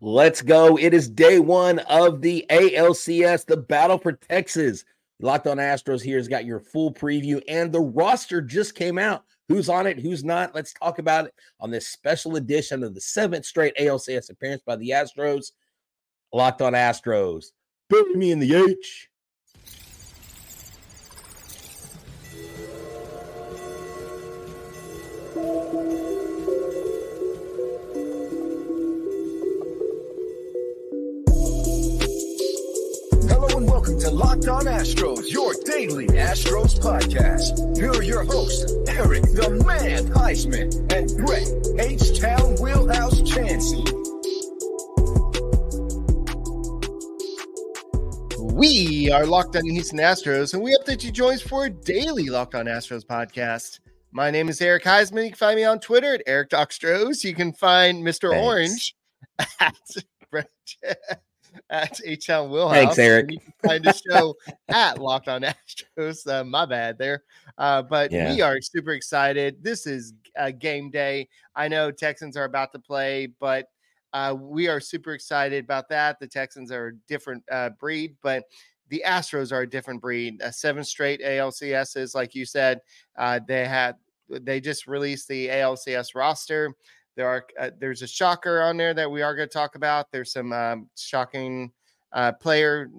Let's go. It is day one of the ALCS, the battle for Texas. Locked on Astros here has got your full preview, and the roster just came out. Who's on it? Who's not? Let's talk about it on this special edition of the seventh straight ALCS appearance by the Astros. Locked on Astros. Bury me in the H. to Locked On Astros, your daily Astros podcast. Here are your hosts, Eric the Man Huysman and Brett H Town Wheelhouse Chancey. We are Locked On Houston Astros, and we hope that you join us for a daily Locked On Astros podcast. My name is Eric Huysman. You can find me on Twitter at Eric Dockstros. You can find Mr. Thanks. Orange at Brett at HL Willhouse. Thanks, Eric. You can find the show at Locked On Astros. Uh, my bad there. Uh, but yeah. we are super excited. This is a game day. I know Texans are about to play, but uh, we are super excited about that. The Texans are a different uh, breed, but the Astros are a different breed. Uh, seven straight ALCSs, like you said. Uh, they had they just released the ALCS roster. There are uh, there's a shocker on there that we are going to talk about. There's some um, shocking uh, player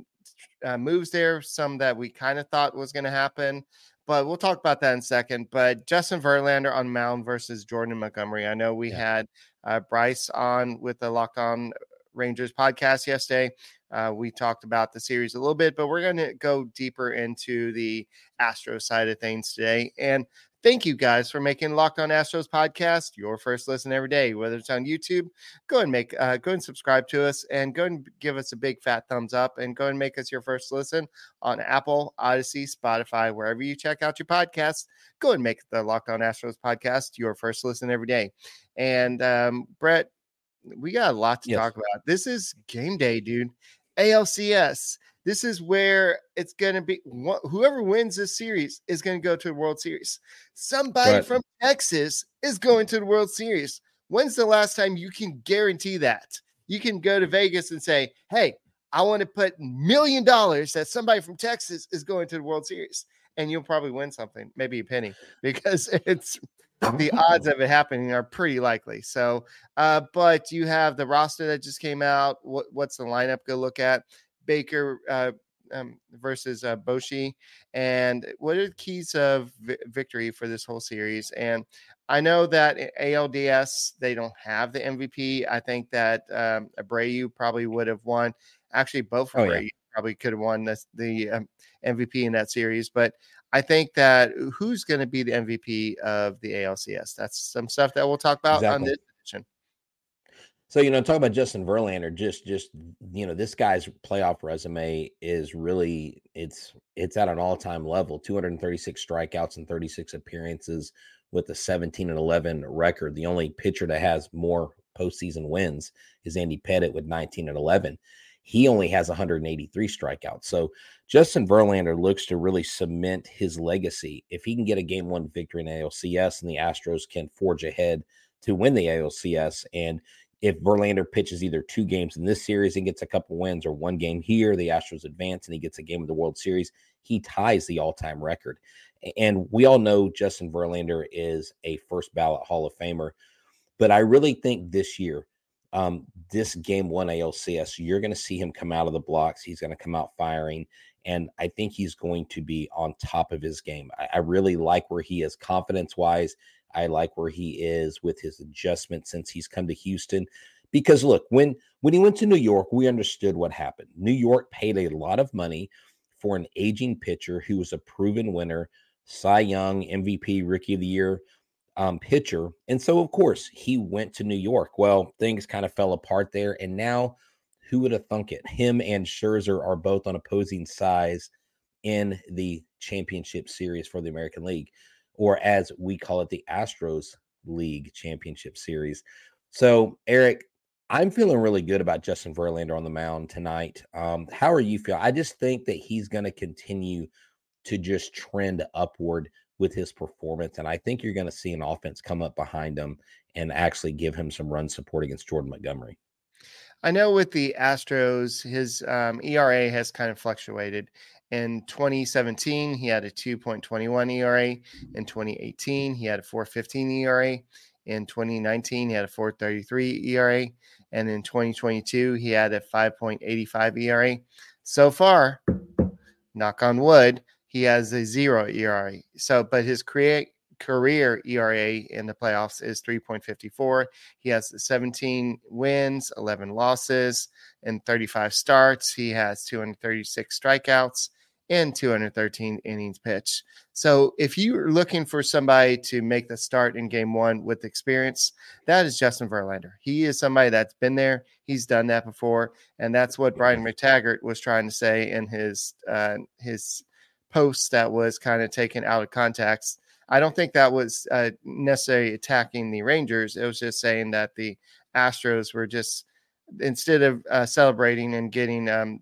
uh, moves there, some that we kind of thought was going to happen, but we'll talk about that in a second. But Justin Verlander on mound versus Jordan Montgomery. I know we yeah. had uh, Bryce on with the Lock On Rangers podcast yesterday. Uh, we talked about the series a little bit, but we're going to go deeper into the Astro side of things today. And Thank you guys for making Locked On Astros podcast your first listen every day. Whether it's on YouTube, go and make uh, go and subscribe to us, and go and give us a big fat thumbs up, and go and make us your first listen on Apple, Odyssey, Spotify, wherever you check out your podcasts. Go and make the Locked On Astros podcast your first listen every day. And um, Brett, we got a lot to yes. talk about. This is game day, dude. ALCS. This is where it's going to be whoever wins this series is going to go to the World Series. Somebody right. from Texas is going to the World Series. When's the last time you can guarantee that? You can go to Vegas and say, hey, I want to put million dollars that somebody from Texas is going to the World Series. And you'll probably win something, maybe a penny, because it's the odds of it happening are pretty likely. So, uh, but you have the roster that just came out. What, what's the lineup go look at? Baker uh, um, versus uh, Bochy, and what are the keys of vi- victory for this whole series? And I know that ALDS they don't have the MVP. I think that um, Abreu probably would have won. Actually, both oh, Abreu yeah. probably could have won the, the um, MVP in that series, but. I think that who's going to be the MVP of the ALCS? That's some stuff that we'll talk about exactly. on this edition. So you know, talk about Justin Verlander. Just, just you know, this guy's playoff resume is really it's it's at an all time level. Two hundred and thirty six strikeouts and thirty six appearances with a seventeen and eleven record. The only pitcher that has more postseason wins is Andy Pettitte with nineteen and eleven. He only has 183 strikeouts. So Justin Verlander looks to really cement his legacy. If he can get a game one victory in ALCS and the Astros can forge ahead to win the ALCS and if Verlander pitches either two games in this series and gets a couple wins or one game here, the Astros advance and he gets a game of the World Series, he ties the all time record. And we all know Justin Verlander is a first ballot Hall of Famer. But I really think this year, um, this game one ALCS, you're going to see him come out of the blocks. He's going to come out firing. And I think he's going to be on top of his game. I, I really like where he is confidence wise. I like where he is with his adjustment since he's come to Houston. Because look, when when he went to New York, we understood what happened. New York paid a lot of money for an aging pitcher who was a proven winner, Cy Young, MVP, Rookie of the Year um, pitcher. And so, of course, he went to New York. Well, things kind of fell apart there. And now, who would have thunk it? Him and Scherzer are both on opposing sides in the championship series for the American League or as we call it, the Astros League Championship Series. So, Eric, I'm feeling really good about Justin Verlander on the mound tonight. Um, how are you feeling? I just think that he's going to continue to just trend upward with his performance. And I think you're going to see an offense come up behind him and actually give him some run support against Jordan Montgomery. I know with the Astros, his um, ERA has kind of fluctuated. In 2017, he had a 2.21 ERA. In 2018, he had a 4.15 ERA. In 2019, he had a 4.33 ERA. And in 2022, he had a 5.85 ERA. So far, knock on wood, he has a zero ERA. So, but his create career ERA in the playoffs is 3.54. He has 17 wins, 11 losses, and 35 starts. He has 236 strikeouts in 213 innings pitched. So if you're looking for somebody to make the start in game one with experience, that is Justin Verlander. He is somebody that's been there. He's done that before. And that's what Brian McTaggart was trying to say in his uh, his post that was kind of taken out of context. I don't think that was uh, necessarily attacking the Rangers. It was just saying that the Astros were just instead of uh, celebrating and getting um,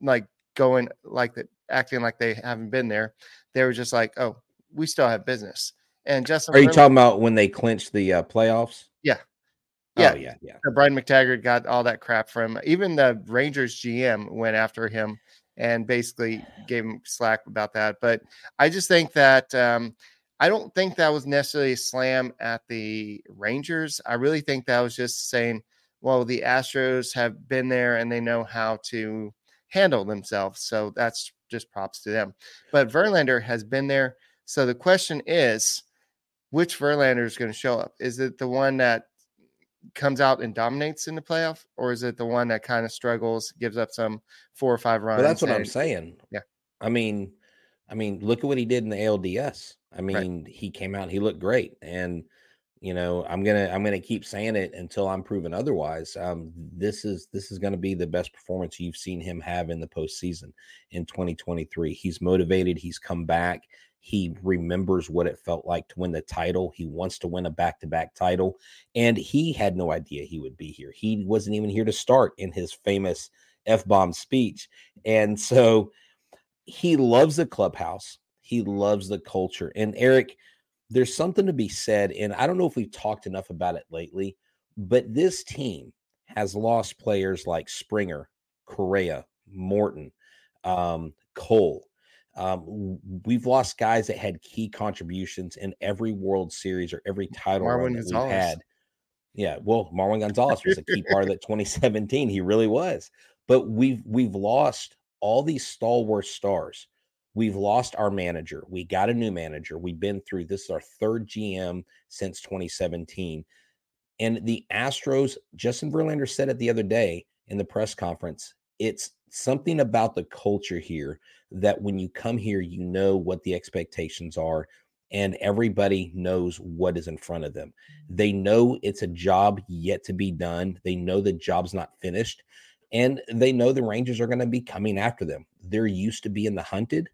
like going like the acting like they haven't been there. They were just like, "Oh, we still have business." And Justin, are you talking about when they clinched the uh, playoffs? Yeah, yeah, oh, yeah, yeah. Brian McTaggart got all that crap from even the Rangers GM went after him and basically gave him slack about that. But I just think that um, I don't think that was necessarily a slam at the Rangers. I really think that was just saying, well, the Astros have been there and they know how to handle themselves. So that's just props to them. But Verlander has been there. So the question is, which Verlander is going to show up? Is it the one that comes out and dominates in the playoff, or is it the one that kind of struggles, gives up some four or five runs? Well, that's what and, I'm saying. Yeah. I mean, I mean, look at what he did in the ALDS. I mean, right. he came out, he looked great, and you know i'm gonna i'm gonna keep saying it until i'm proven otherwise um, this is this is gonna be the best performance you've seen him have in the postseason in 2023 he's motivated he's come back he remembers what it felt like to win the title he wants to win a back-to-back title and he had no idea he would be here. He wasn't even here to start in his famous f-bomb speech and so he loves the clubhouse he loves the culture and eric there's something to be said, and I don't know if we've talked enough about it lately, but this team has lost players like Springer, Correa, Morton, um, Cole. Um, we've lost guys that had key contributions in every World Series or every title Marwin run that Gonzalez. we've had. Yeah, well, Marwin Gonzalez was a key part of that 2017. He really was. But we've we've lost all these stalwart stars. We've lost our manager. We got a new manager. We've been through this is our third GM since 2017. And the Astros, Justin Verlander said it the other day in the press conference. It's something about the culture here that when you come here, you know what the expectations are, and everybody knows what is in front of them. They know it's a job yet to be done. They know the job's not finished, and they know the Rangers are going to be coming after them. They're used to being the hunted.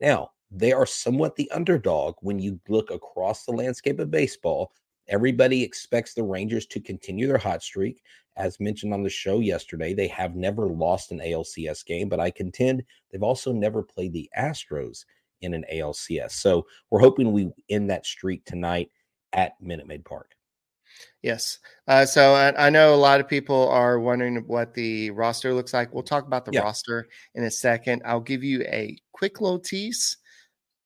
Now, they are somewhat the underdog when you look across the landscape of baseball. Everybody expects the Rangers to continue their hot streak. As mentioned on the show yesterday, they have never lost an ALCS game, but I contend they've also never played the Astros in an ALCS. So we're hoping we end that streak tonight at Minute Maid Park. Yes. Uh, so I, I, know a lot of people are wondering what the roster looks like. We'll talk about the yeah. roster in a second. I'll give you a quick little tease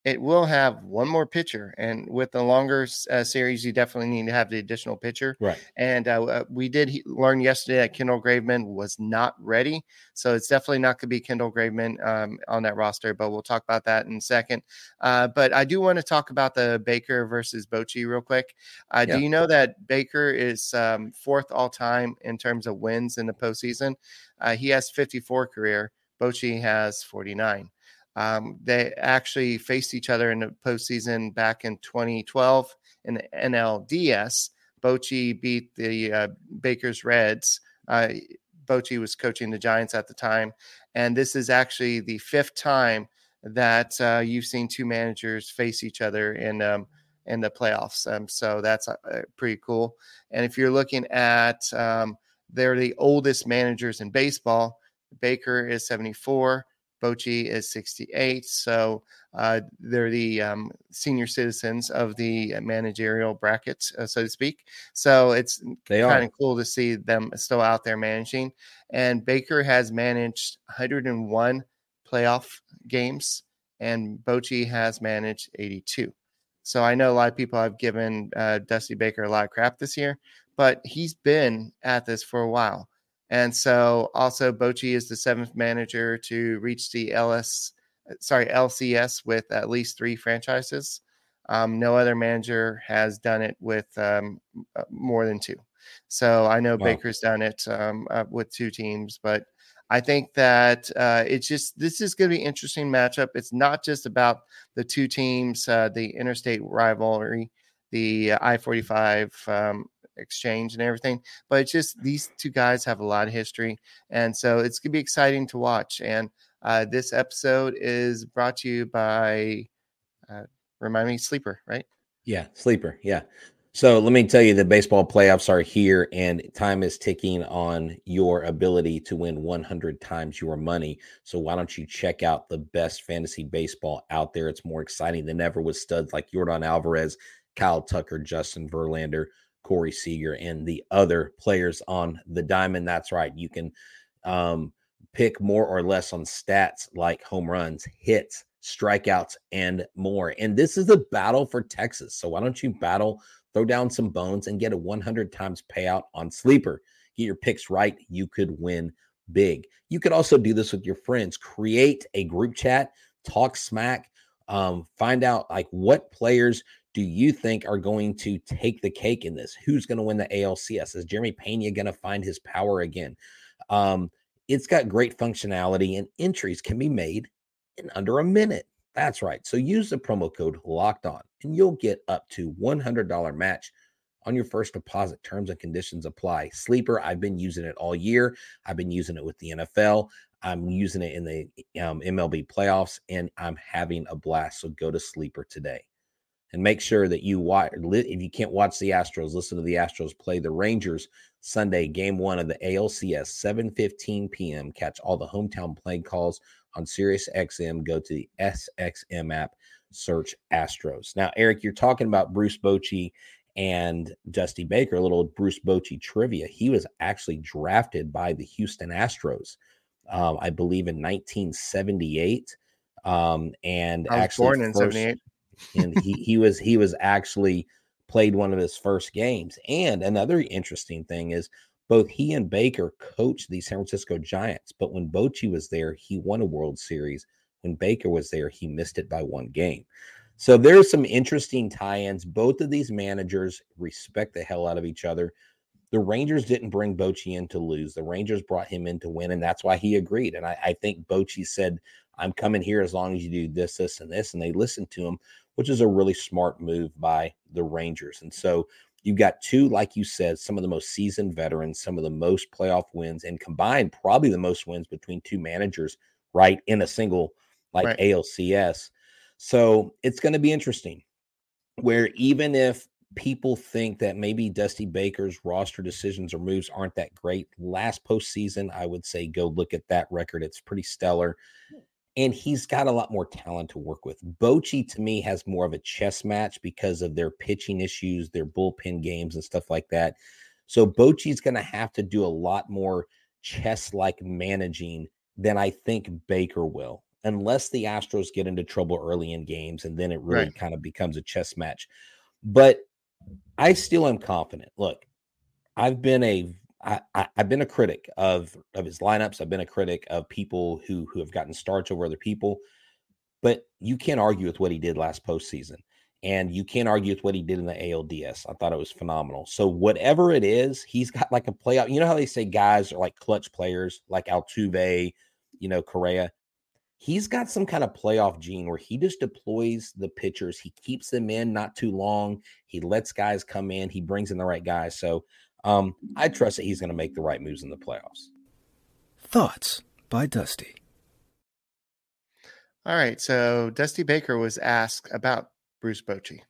it will have one more pitcher. And with the longer uh, series, you definitely need to have the additional pitcher. Right. And uh, uh we did he- learn yesterday that Kendall Graveman was not ready. So it's definitely not going to be Kendall Graveman um, on that roster, but we'll talk about that in a second. Uh, but I do want to talk about the Baker versus Bochy real quick. Uh, yeah. Do you know that Baker is um, fourth all time in terms of wins in the postseason? Uh, he has 54 career. Bochy has 49. Um, they actually faced each other in the postseason back in 2012 in the NLDS. Bochy beat the uh, Baker's Reds. Uh, Bochy was coaching the Giants at the time. And this is actually the fifth time that uh, you've seen two managers face each other in um, in the playoffs. Um, so that's uh, pretty cool. And if you're looking at, um, they're the oldest managers in baseball. Baker is 74. Bochy is 68. So uh, they're the um, senior citizens of the managerial brackets, uh, so to speak. So it's kind of cool to see them still out there managing. And Baker has managed 101 playoff games, and Bochy has managed 82. So I know a lot of people have given uh, Dusty Baker a lot of crap this year, but he's been at this for a while. And so also Bochy is the seventh manager to reach the LS, sorry, LCS with at least three franchises. Um, no other manager has done it with um, uh, more than two. So I know wow. Baker's done it um, uh, with two teams, but I think that uh, it's just this is going to be an interesting matchup. It's not just about the two teams, uh, the interstate rivalry, the uh, I forty five um, exchange and everything. But it's just these two guys have a lot of history, and so it's gonna be exciting to watch. And uh, this episode is brought to you by, uh, remind me, Sleeper, right? Yeah, Sleeper. Yeah. So let me tell you, the baseball playoffs are here, and time is ticking on your ability to win 100 times your money. So why don't you check out the best fantasy baseball out there? It's more exciting than ever with studs like Yordan Alvarez, Kyle Tucker, Justin Verlander, Corey Seager, and the other players on the diamond. That's right. You can um, pick more or less on stats like home runs, hits, strikeouts, and more. And this is a battle for Texas. So why don't you battle, throw down some bones, and get a 100 times payout on Sleeper? Get your picks right. You could win big. You could also do this with your friends. Create a group chat, talk smack, um, find out like what players do you think are going to take the cake in this? Who's going to win the ALCS? Is Jeremy Pena going to find his power again? Um, it's got great functionality and entries can be made in under a minute. That's right. So use the promo code locked on and you'll get up to $100 match on your first deposit. Terms and conditions apply. Sleeper, I've been using it all year. I've been using it with the NFL. I'm using it in the um, MLB playoffs and I'm having a blast. So go to Sleeper today and make sure that you watch. If you can't watch the Astros, listen to the Astros play the Rangers Sunday, Game One of the ALCS, 7:15 p.m. Catch all the hometown play calls on Sirius XM. Go to the SXM app, search Astros. Now, Eric, you're talking about Bruce Bochy and Dusty Baker. A little Bruce Bochy trivia. He was actually drafted by the Houston Astros, um, I believe, in 1978. Um, and I was actually born in first, 78 and he he was he was actually played one of his first games. And another interesting thing is both he and Baker coached the San Francisco Giants, but when Bochy was there, he won a World Series. When Baker was there, he missed it by one game. So there's some interesting tie-ins. Both of these managers respect the hell out of each other. The Rangers didn't bring Bochy in to lose. The Rangers brought him in to win, and that's why he agreed. And I, I think Bochy said, I'm coming here as long as you do this, this, and this. And they listened to him which is a really smart move by the Rangers. And so you've got two, like you said, some of the most seasoned veterans, some of the most playoff wins, and combined probably the most wins between two managers, right, in a single like right. ALCS. So it's going to be interesting. Where even if people think that maybe Dusty Baker's roster decisions or moves aren't that great, last postseason, I would say go look at that record. It's pretty stellar hmm. and he's got a lot more talent to work with. Bochy to me has more of a chess match because of their pitching issues, their bullpen games, and stuff like that. So Bochy's going to have to do a lot more chess-like managing than I think Baker will, unless the Astros get into trouble early in games, and then it really right. kind of becomes a chess match. But I still am confident. Look, I've been a I, I, have been a critic of of his lineups. I've been a critic of people who who have gotten starts over other people, but you can't argue with what he did last postseason, and you can't argue with what he did in the ALDS. I thought it was phenomenal. So whatever it is, he's got like a playoff. You know how they say guys are like clutch players, like Altuve, you know Correa. He's got some kind of playoff gene where he just deploys the pitchers. He keeps them in not too long. He lets guys come in. He brings in the right guys. So um, I trust that he's going to make the right moves in the playoffs. Thoughts by Dusty. All right. So Dusty Baker was asked about Bruce Bochy.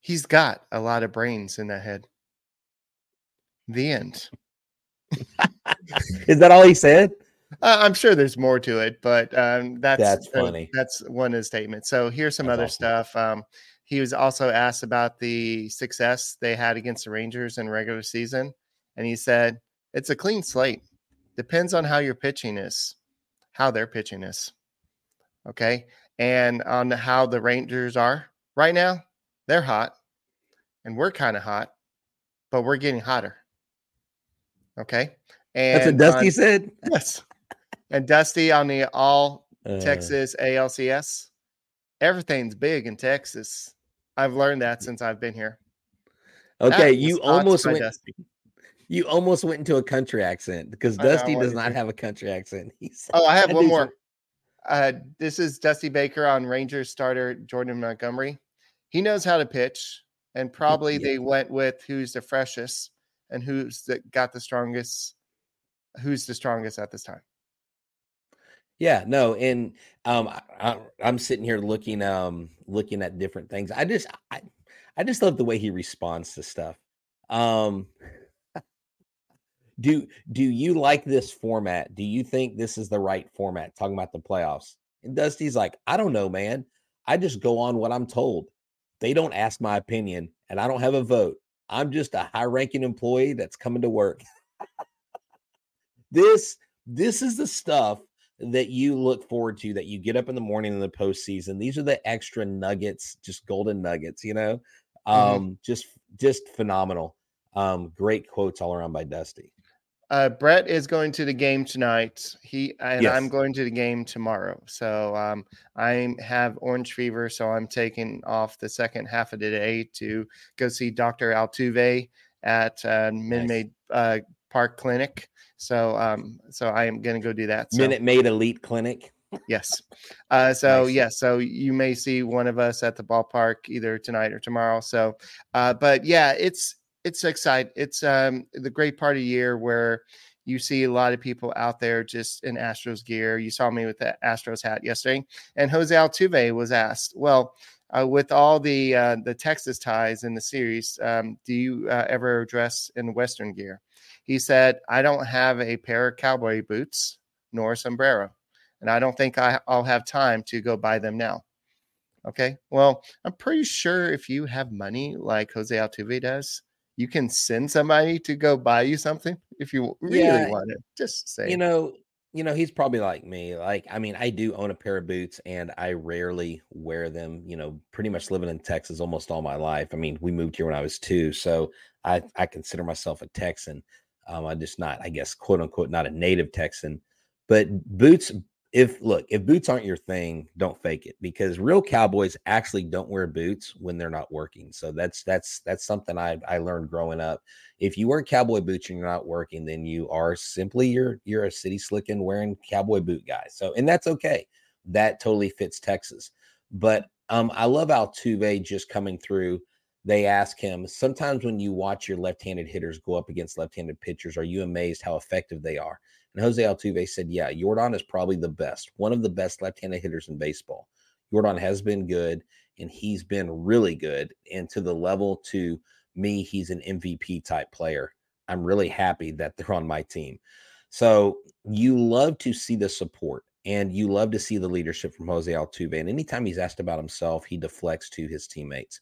He's got a lot of brains in that head. The end. Is that all he said? Uh, I'm sure there's more to it, but um, that's that's uh, that's one of the statements. So here's some That's other awesome. stuff. Um, he was also asked about the success they had against the Rangers in regular season, and he said it's a clean slate. Depends on how your pitching is, how their pitching is. Okay, and on how the Rangers are right now, they're hot, and we're kind of hot, but we're getting hotter. Okay, and That's what Dusty on- said. Yes. And Dusty on the all Uh, Texas ALCS, everything's big in Texas. I've learned that since I've been here. okay, you almost went. Dusty. You almost went into a country accent because Dusty does not have a country accent. He's Oh, I have one more. Uh, this is Dusty Baker on Rangers starter Jordan Montgomery. He knows how to pitch, and probably Yeah. they went with who's the freshest and who's the, got the strongest. Who's the strongest at this time? Yeah, no, and um, I, I'm sitting here looking, um, looking at different things. I just, I, I just love the way he responds to stuff. Um, do do you like this format? Do you think this is the right format? Talking about the playoffs, and Dusty's like, I don't know, man. I just go on what I'm told. They don't ask my opinion, and I don't have a vote. I'm just a high-ranking employee that's coming to work. this this is the stuff that you look forward to that you get up in the morning in the postseason. These are the extra nuggets, just golden nuggets, you know. Um, just just phenomenal. Um, great quotes all around by Dusty. Uh, Brett is going to the game tonight. He and I'm going to the game tomorrow. So um, I have orange fever, so I'm taking off the second half of the day to go see Doctor Altuve at uh, Minute Maid uh, Park Clinic. So um, so I am going to go do that. So, Minute Maid Elite Clinic. yes. Uh, so Nice. yes, so you may see one of us at the ballpark either tonight or tomorrow. So, uh, but yeah, it's it's exciting. It's um the great part of the year where you see a lot of people out there just in Astros gear. You saw me with the Astros hat yesterday, and Jose Altuve was asked, "Well, uh, with all the uh, the Texas ties in the series, um, do you uh, ever dress in Western gear?" He said, "I don't have a pair of cowboy boots nor a sombrero." and I don't think I, I'll have time to go buy them now. Okay. Well, I'm pretty sure if you have money like Jose Altuve does, you can send somebody to go buy you something if you really Yeah, want it. Just say, You know, you know, he's probably like me. Like, I mean, I do own a pair of boots and I rarely wear them, you know, pretty much living in Texas almost all my life. I mean, we moved here when I was two, so I I consider myself a Texan. Um, I'm just not, I guess, quote unquote, not a native Texan. But boots, if look, if boots aren't your thing, don't fake it because real cowboys actually don't wear boots when they're not working. So that's that's that's something I I learned growing up if you wear cowboy boots and you're not working, then you are simply you're you're a city slicking wearing cowboy boot guy. So and that's okay. That totally fits Texas. But um, I love Altuve just coming through. They ask him sometimes when you watch your left-handed hitters go up against left-handed pitchers, are you amazed how effective they are? And Jose Altuve said, "Yeah, Yordan is probably the best, one of the best left-handed hitters in baseball. Jordan has been good, and he's been really good, and to the level to me, he's an MVP type player. I'm really happy that they're on my team. So you love to see the support and you love to see the leadership from Jose Altuve. And anytime he's asked about himself, he deflects to his teammates.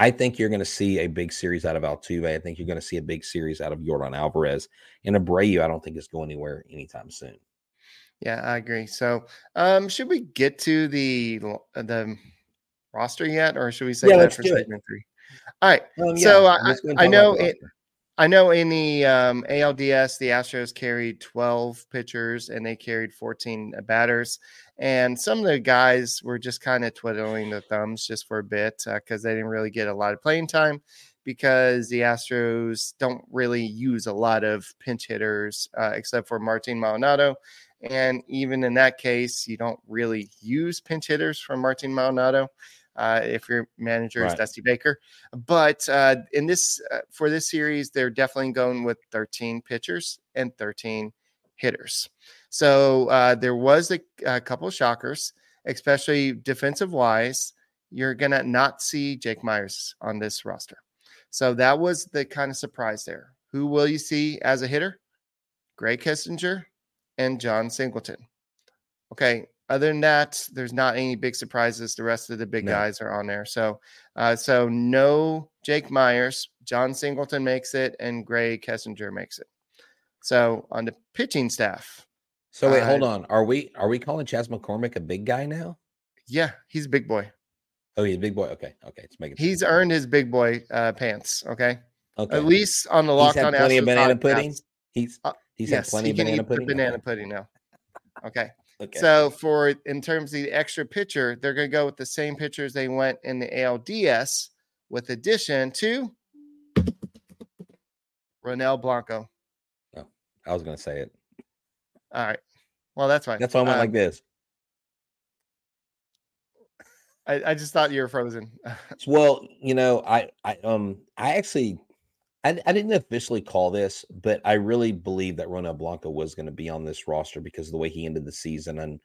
I think you're going to see a big series out of Altuve. I think you're going to see a big series out of Yordan Alvarez. And Abreu, I don't think is going anywhere anytime soon. yeah, I agree. So, um, should we get to the the roster yet, or should we say Yeah, that for segment three? All right. Um, So, I- let's go and I know it- I know in the um, ALDS, the Astros carried 12 pitchers and they carried 14 batters. And some of the guys were just kind of twiddling their thumbs just for a bit because they didn't really get a lot of playing time because the Astros don't really use a lot of pinch hitters uh, except for Martin Maldonado. And even in that case, you don't really use pinch hitters from Martin Maldonado uh, if your manager is Right. Dusty Baker. But uh, in this uh, for this series, they're definitely going with 13 pitchers and 13 hitters. So uh, there was a, a couple of shockers, especially defensive wise. You're gonna not see Jake Meyers on this roster. So that was the kind of surprise there. Who will you see as a hitter? Grae Kessinger and Jon Singleton. Okay. Other than that, there's not any big surprises. The rest of the big no. guys are on there. So, uh, so no Jake Meyers, Jon Singleton makes it, and Grae Kessinger makes it. So on the pitching staff. So wait, uh, hold on. Are we are we calling Chas McCormick a big guy now? Yeah, he's a big boy. Oh, he's a big boy. Okay, okay, it's making. He's sense. earned his big boy uh, pants. Okay. Okay. At least on the lockdown. He's had plenty of banana pudding. He's uh, he's yes, had plenty he of banana pudding. Banana okay. pudding now. Okay. okay. So for in terms of the extra pitcher, they're going to go with the same pitchers they went in the ALDS, with addition to Ronel Blanco. Oh, I was going to say it. All right. Well, that's fine. That's why I went um, like this. I, I just thought you were frozen. well, you know, I, I, um, I actually, I, I didn't officially call this, but I really believe that Ronel Blanco was going to be on this roster because of the way he ended the season, and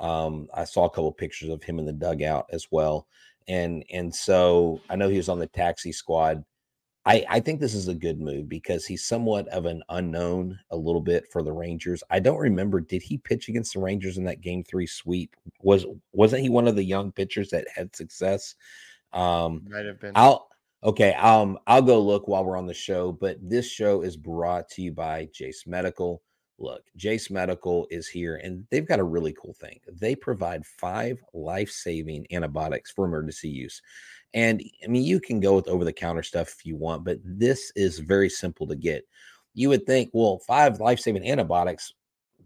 um, I saw a couple pictures of him in the dugout as well, and and so I know he was on the taxi squad I, I think this is a good move because he's somewhat of an unknown a little bit for the Rangers. I don't remember did he pitch against the Rangers in that game three sweep? Was wasn't he one of the young pitchers that had success? Um might have been. I'll okay, um I'll go look while we're on the show, but this show is brought to you by Jase Medical. Look, Jase Medical is here and they've got a really cool thing. They provide five life-saving antibiotics for emergency use. And I mean, you can go with over the counter stuff if you want, but this is very simple to get. You would think, well, five life saving antibiotics,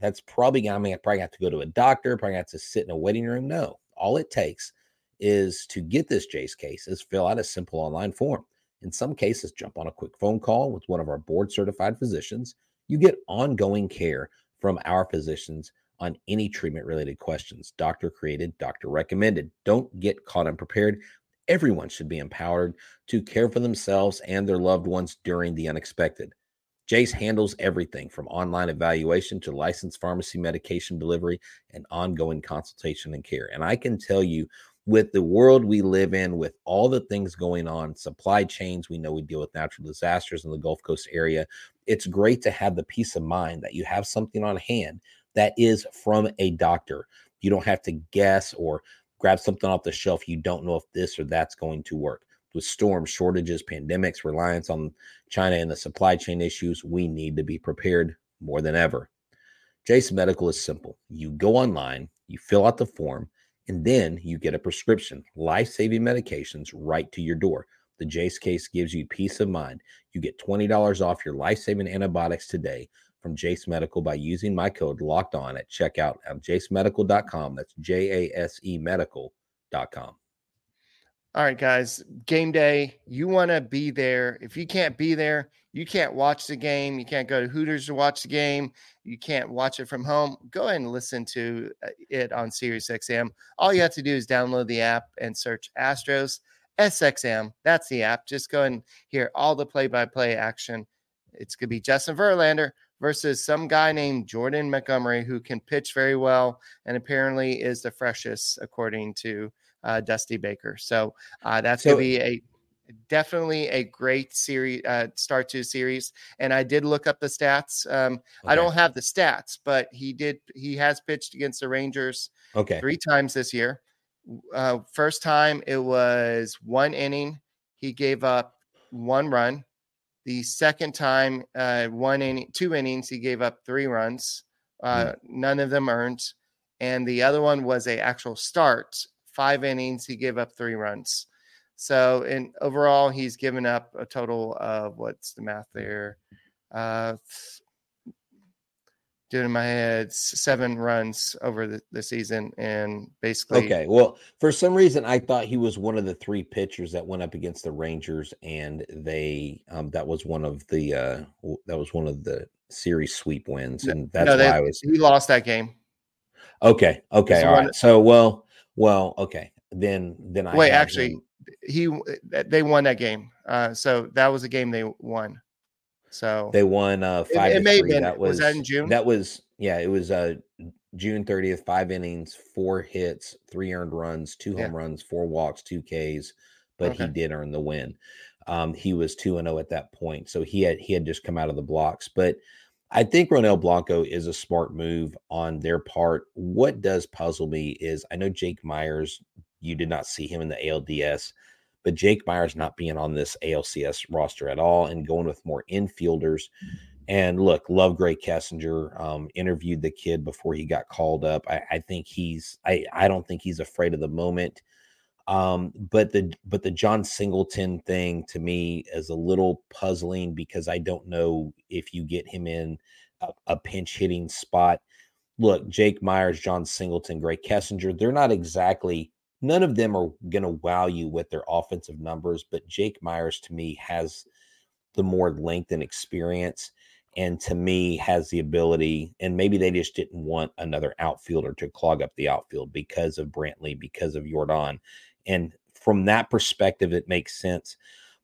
that's probably, I mean, I probably have to go to a doctor, probably have to sit in a waiting room. No, all it takes is to get this Jase case is fill out a simple online form. In some cases, jump on a quick phone call with one of our board certified physicians. You get ongoing care from our physicians on any treatment related questions. Doctor created, doctor recommended. Don't get caught unprepared. Everyone should be empowered to care for themselves and their loved ones during the unexpected. Jase handles everything from online evaluation to licensed pharmacy medication delivery and ongoing consultation and care. And I can tell you, with the world we live in, with all the things going on, supply chains, we know we deal with natural disasters in the Gulf Coast area. It's great to have the peace of mind that you have something on hand that is from a doctor. You don't have to guess or grab something off the shelf. You don't know if this or that's going to work. With storms, shortages, pandemics, reliance on China, and the supply chain issues, we need to be prepared more than ever. Jase Medical is simple. You go online, you fill out the form, and then you get a prescription, life saving medications right to your door. The Jase case gives you peace of mind. You get $20 off your life saving antibiotics today from Jase Medical by using my code locked on at checkout at jasemedical.com. That's J A S E medical.com. All right, guys, game day. You want to be there. If you can't be there, you can't watch the game. You can't go to Hooters to watch the game. You can't watch it from home. Go ahead and listen to uh, it on SiriusXM. All you have to do is download the app and search Astros SXM. That's the app. Just go and hear all the play by play action. It's going to be Justin Verlander versus some guy named Jordan Montgomery who can pitch very well and apparently is the freshest according to uh, Dusty Baker. So uh, that's so, going to be a definitely a great series uh, start to series. And I did look up the stats. Um, okay. I don't have the stats, but he did. He has pitched against the Rangers okay three times this year. Uh, first time it was one inning. He gave up one run. The second time, uh, one inning, two innings, he gave up three runs. Uh, mm. None of them earned. And the other one was a actual start. Five innings, he gave up three runs. So, in overall, he's given up a total of what's the math there? Uh, doing in my head seven runs over the, the season and basically okay well for some reason i thought he was one of the three pitchers that went up against the rangers and they um that was one of the uh that was one of the series sweep wins and that's no, they, why i was he lost that game okay okay all right so well well okay then then i wait actually him. he they won that game uh so that was a game they won so they won uh five. It, it may been, that was, was that in June. That was yeah. It was uh June 30th. Five innings, four hits, three earned runs, two home yeah. runs, four walks, two Ks. But okay. he did earn the win. Um, he was two and zero oh at that point, so he had he had just come out of the blocks. But I think Ronel Blanco is a smart move on their part. What does puzzle me is I know Jake Meyers. you did not see him in the ALDS, but Jake Meyers not being on this ALCS roster at all and going with more infielders. And look, love Grae Kessinger. Um, interviewed the kid before he got called up. I, I think he's I, I don't think he's afraid of the moment. Um, but the but the Jon Singleton thing to me is a little puzzling because I don't know if you get him in a, a pinch hitting spot. Look, Jake Meyers, Jon Singleton, Grae Kessinger, they're not exactly none of them are going to wow you with their offensive numbers, but Jake Meyers to me has the more length and experience and to me has the ability and maybe they just didn't want another outfielder to clog up the outfield because of Brantley, because of Yordan and from that perspective, it makes sense.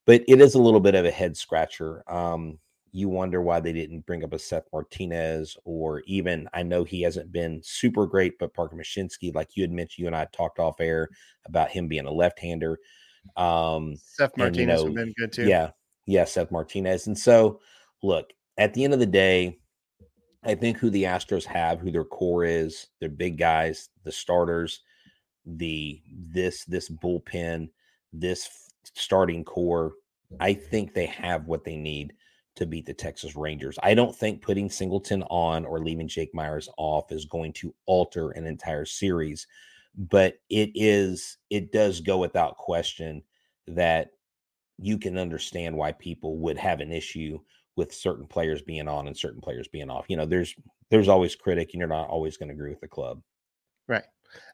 But it is a little bit of a head scratcher. Um, you wonder why they didn't bring up a Seth Martinez or even I know he hasn't been super great, but Parker Mushinski, like you had mentioned, you and I talked off air about him being a left-hander. Um, Seth Martinez and, you know, been good too. Yeah, yeah, Seth Martinez. And so, look, at the end of the day, I think who the Astros have, who their core is, their big guys, the starters, the this this bullpen, this starting core, I think they have what they need to beat the Texas Rangers. I don't think putting Singleton on or leaving Jake Meyers off is going to alter an entire series, but it is it does go without question that you can understand why people would have an issue with certain players being on and certain players being off. You know, there's there's always critic and you're not always going to agree with the club. Right.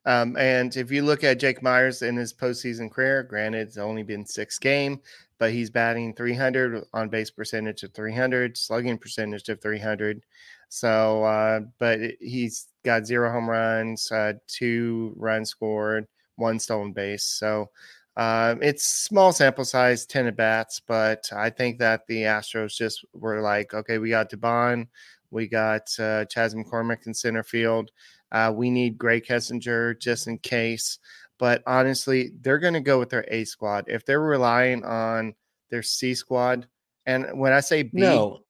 Um, and if you look at Jake Meyers in his postseason career, granted it's only been six game, but he's batting 300 on base percentage of 300, slugging percentage of 300. So, uh, but he's got zero home runs, uh, two runs scored, one stolen base. So, uh, it's small sample size, 10 at bats, but I think that the Astros just were like, okay, we got Dubon, we got uh, Chas McCormick in center field. Uh, we need Grae Kessinger just in case. But honestly, they're going to go with their A squad. If they're relying on their C squad, and when I say B, no.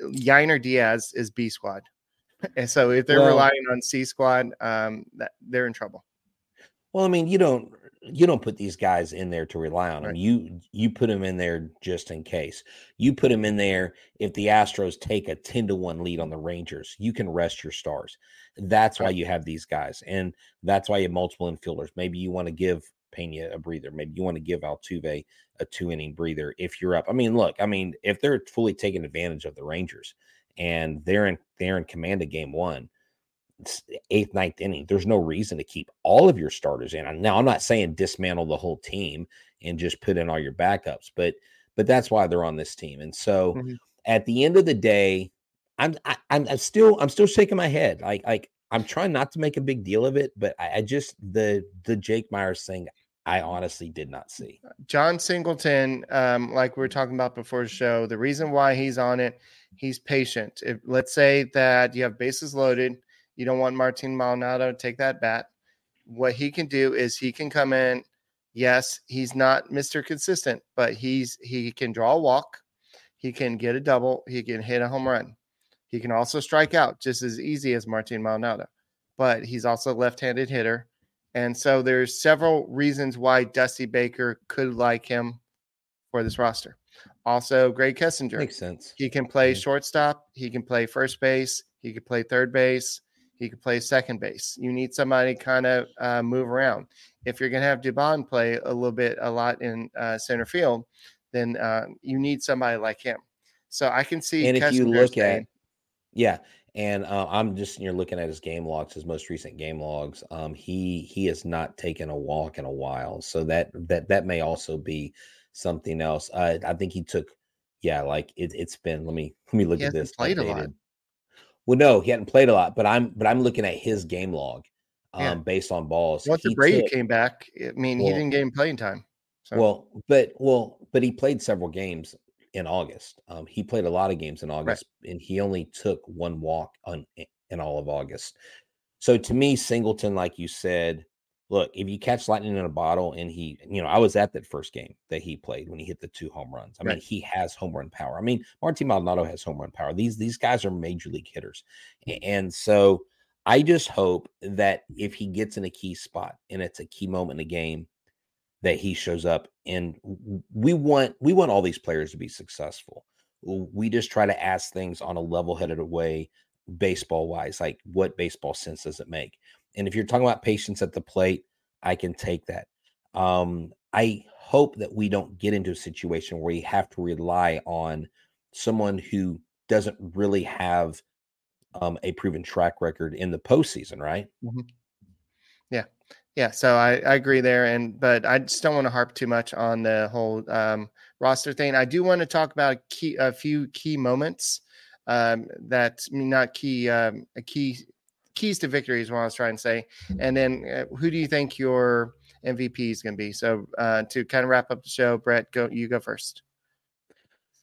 Yainer Diaz is B squad. And so if they're well, relying on C squad, um, that, they're in trouble. Well, I mean, you don't you don't put these guys in there to rely on right. them. You you put them in there just in case. You put them in there if the Astros take a 10 to 1 lead on the Rangers, you can rest your stars. That's why you have these guys. And that's why you have multiple infielders. Maybe you want to give Pena a breather. Maybe you want to give Altuve a two inning breather if you're up. I mean, look, I mean, if they're fully taking advantage of the Rangers and they're in they're in command of game one, eighth, ninth inning, there's no reason to keep all of your starters in. Now, I'm not saying dismantle the whole team and just put in all your backups, but but that's why they're on this team. And so mm-hmm. at the end of the day, I'm I, am i am still I'm still shaking my head. Like like I'm trying not to make a big deal of it, but I, I just the the Jake Meyers thing I honestly did not see. Jon Singleton, um, like we were talking about before the show, the reason why he's on it, he's patient. If let's say that you have bases loaded you don't want Martin Maldonado to take that bat. What he can do is he can come in. Yes, he's not Mr. Consistent, but he's he can draw a walk, he can get a double, he can hit a home run. He can also strike out just as easy as Martin Maldonado. But he's also a left-handed hitter. And so there's several reasons why Dusty Baker could like him for this roster. Also, Greg Kessinger. Makes sense. He can play shortstop. He can play first base. He can play third base. He could play second base. You need somebody kind of uh, move around. If you're going to have Dubon play a little bit, a lot in uh, center field, then uh, you need somebody like him. So I can see. And if you look at, yeah, and uh, I'm just you're looking at his game logs, his most recent game logs. Um, he he has not taken a walk in a while, so that that that may also be something else. Uh, I think he took, yeah, like it, has been. Let me let me look at this. Played updated. a lot. Well, no, he hadn't played a lot, but I'm but I'm looking at his game log um, yeah. based on balls. Once he Brady took, came back, I mean, well, he didn't get him playing time. So. Well, but well, but he played several games in August. Um, he played a lot of games in August, right. and he only took one walk on in all of August. So to me, Singleton, like you said, look, if you catch lightning in a bottle and he, you know, I was at that first game that he played when he hit the two home runs. I mean, he has home run power. I mean, Martin Maldonado has home run power. These these guys are major league hitters. Mm-hmm. And so I just hope that if he gets in a key spot and it's a key moment in the game, that he shows up and we want we want all these players to be successful. We just try to ask things on a level-headed way baseball wise like what baseball sense does it make and if you're talking about patience at the plate, I can take that. Um, I hope that we don't get into a situation where you have to rely on someone who doesn't really have um, a proven track record in the postseason, right? Mm-hmm. Yeah, yeah. So I, I agree there, and but I just don't want to harp too much on the whole um, roster thing. I do want to talk about a, key, a few key moments um, that not key um, a key keys to victory is what I was trying to say. And then uh, who do you think your MVP is going to be? So uh, to kind of wrap up the show, Brett, go you go first.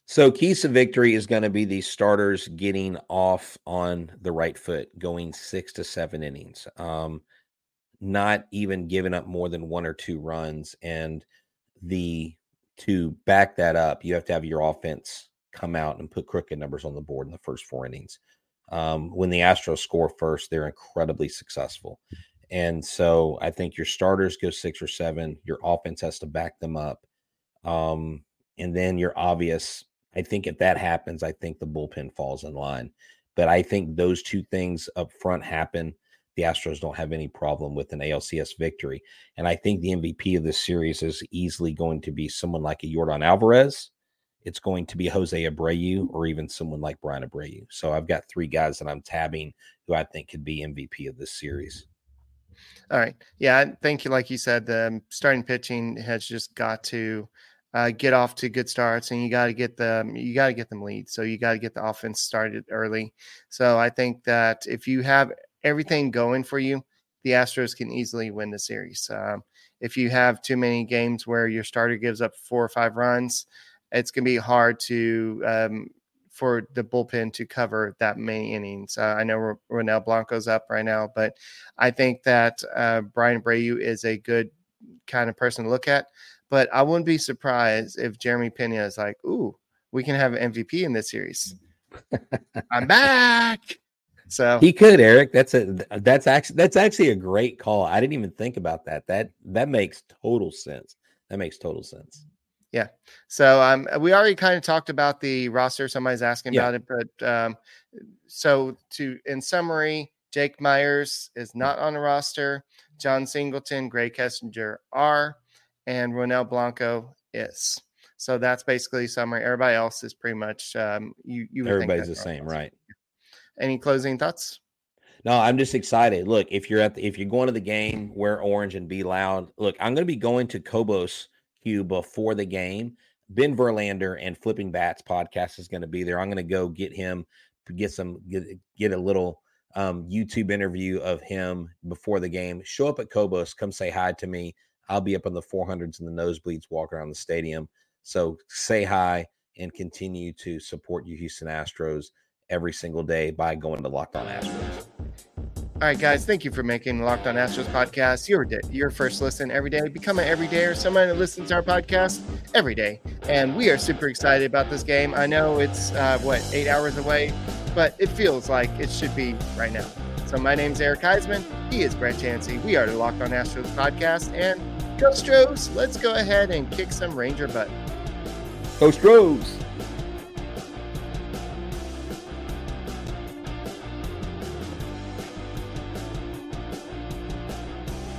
So keys to victory is going to be the starters getting off on the right foot, going six to seven innings, um, not even giving up more than one or two runs, and the to back that up, you have to have your offense come out and put crooked numbers on the board in the first four innings. Um, when the Astros score first, they're incredibly successful. And so I think your starters go six or seven. Your offense has to back them up. Um, and then your obvious, I think if that happens, I think the bullpen falls in line. But I think those two things up front happen. The Astros don't have any problem with an ALCS victory. And I think the MVP of this series is easily going to be someone like a Yordan Alvarez it's going to be Jose Abreu or even someone like Bryan Abreu. So I've got three guys that I'm tabbing who I think could be MVP of this series. All right. Yeah. Thank you. Like you said, the starting pitching has just got to uh, get off to good starts and you got to get them, you got to get them leads. So you got to get the offense started early. So I think that if you have everything going for you, the Astros can easily win the series. Um, if you have too many games where your starter gives up four or five runs, it's going to be hard to um, for the bullpen to cover that many innings. Uh, I know Ronel Blanco's up right now, but I think that uh, Bryan Abreu is a good kind of person to look at. But I wouldn't be surprised if Jeremy Pena is like, "Ooh, we can have an MVP in this series." I'm back. So he could, Eric. That's a that's actually that's actually a great call. I didn't even think about that. That that makes total sense. That makes total sense. Yeah. So um, we already kind of talked about the roster. Somebody's asking yeah. about it, but um, so to in summary, Jake Meyers is not on the roster. Jon Singleton, Grae Kessinger are, and Ronel Blanco is. So that's basically summary. Everybody else is pretty much um, you. You everybody's the same, right? Any closing thoughts? No, I'm just excited. Look, if you're at the, if you're going to the game, wear orange and be loud. Look, I'm going to be going to Cobos before the game. Ben Verlander and Flipping Bats podcast is going to be there. I'm going to go get him, get some, get, get a little um, YouTube interview of him before the game. Show up at Cobos, come say hi to me. I'll be up in the 400s and the nosebleeds, walk around the stadium. So say hi and continue to support you, Houston Astros, every single day by going to Locked On Astros. All right, guys, thank you for making Locked On Astros podcast your day, your first listen every day. Become an everyday or someone that listens to our podcast every day. And we are super excited about this game. I know it's, uh, what, eight hours away, but it feels like it should be right now. So my name's Eric Huysman. He is Brett Chancey. We are the Locked On Astros podcast. And Go Stros, let's go ahead and kick some Ranger butt. Go Stros!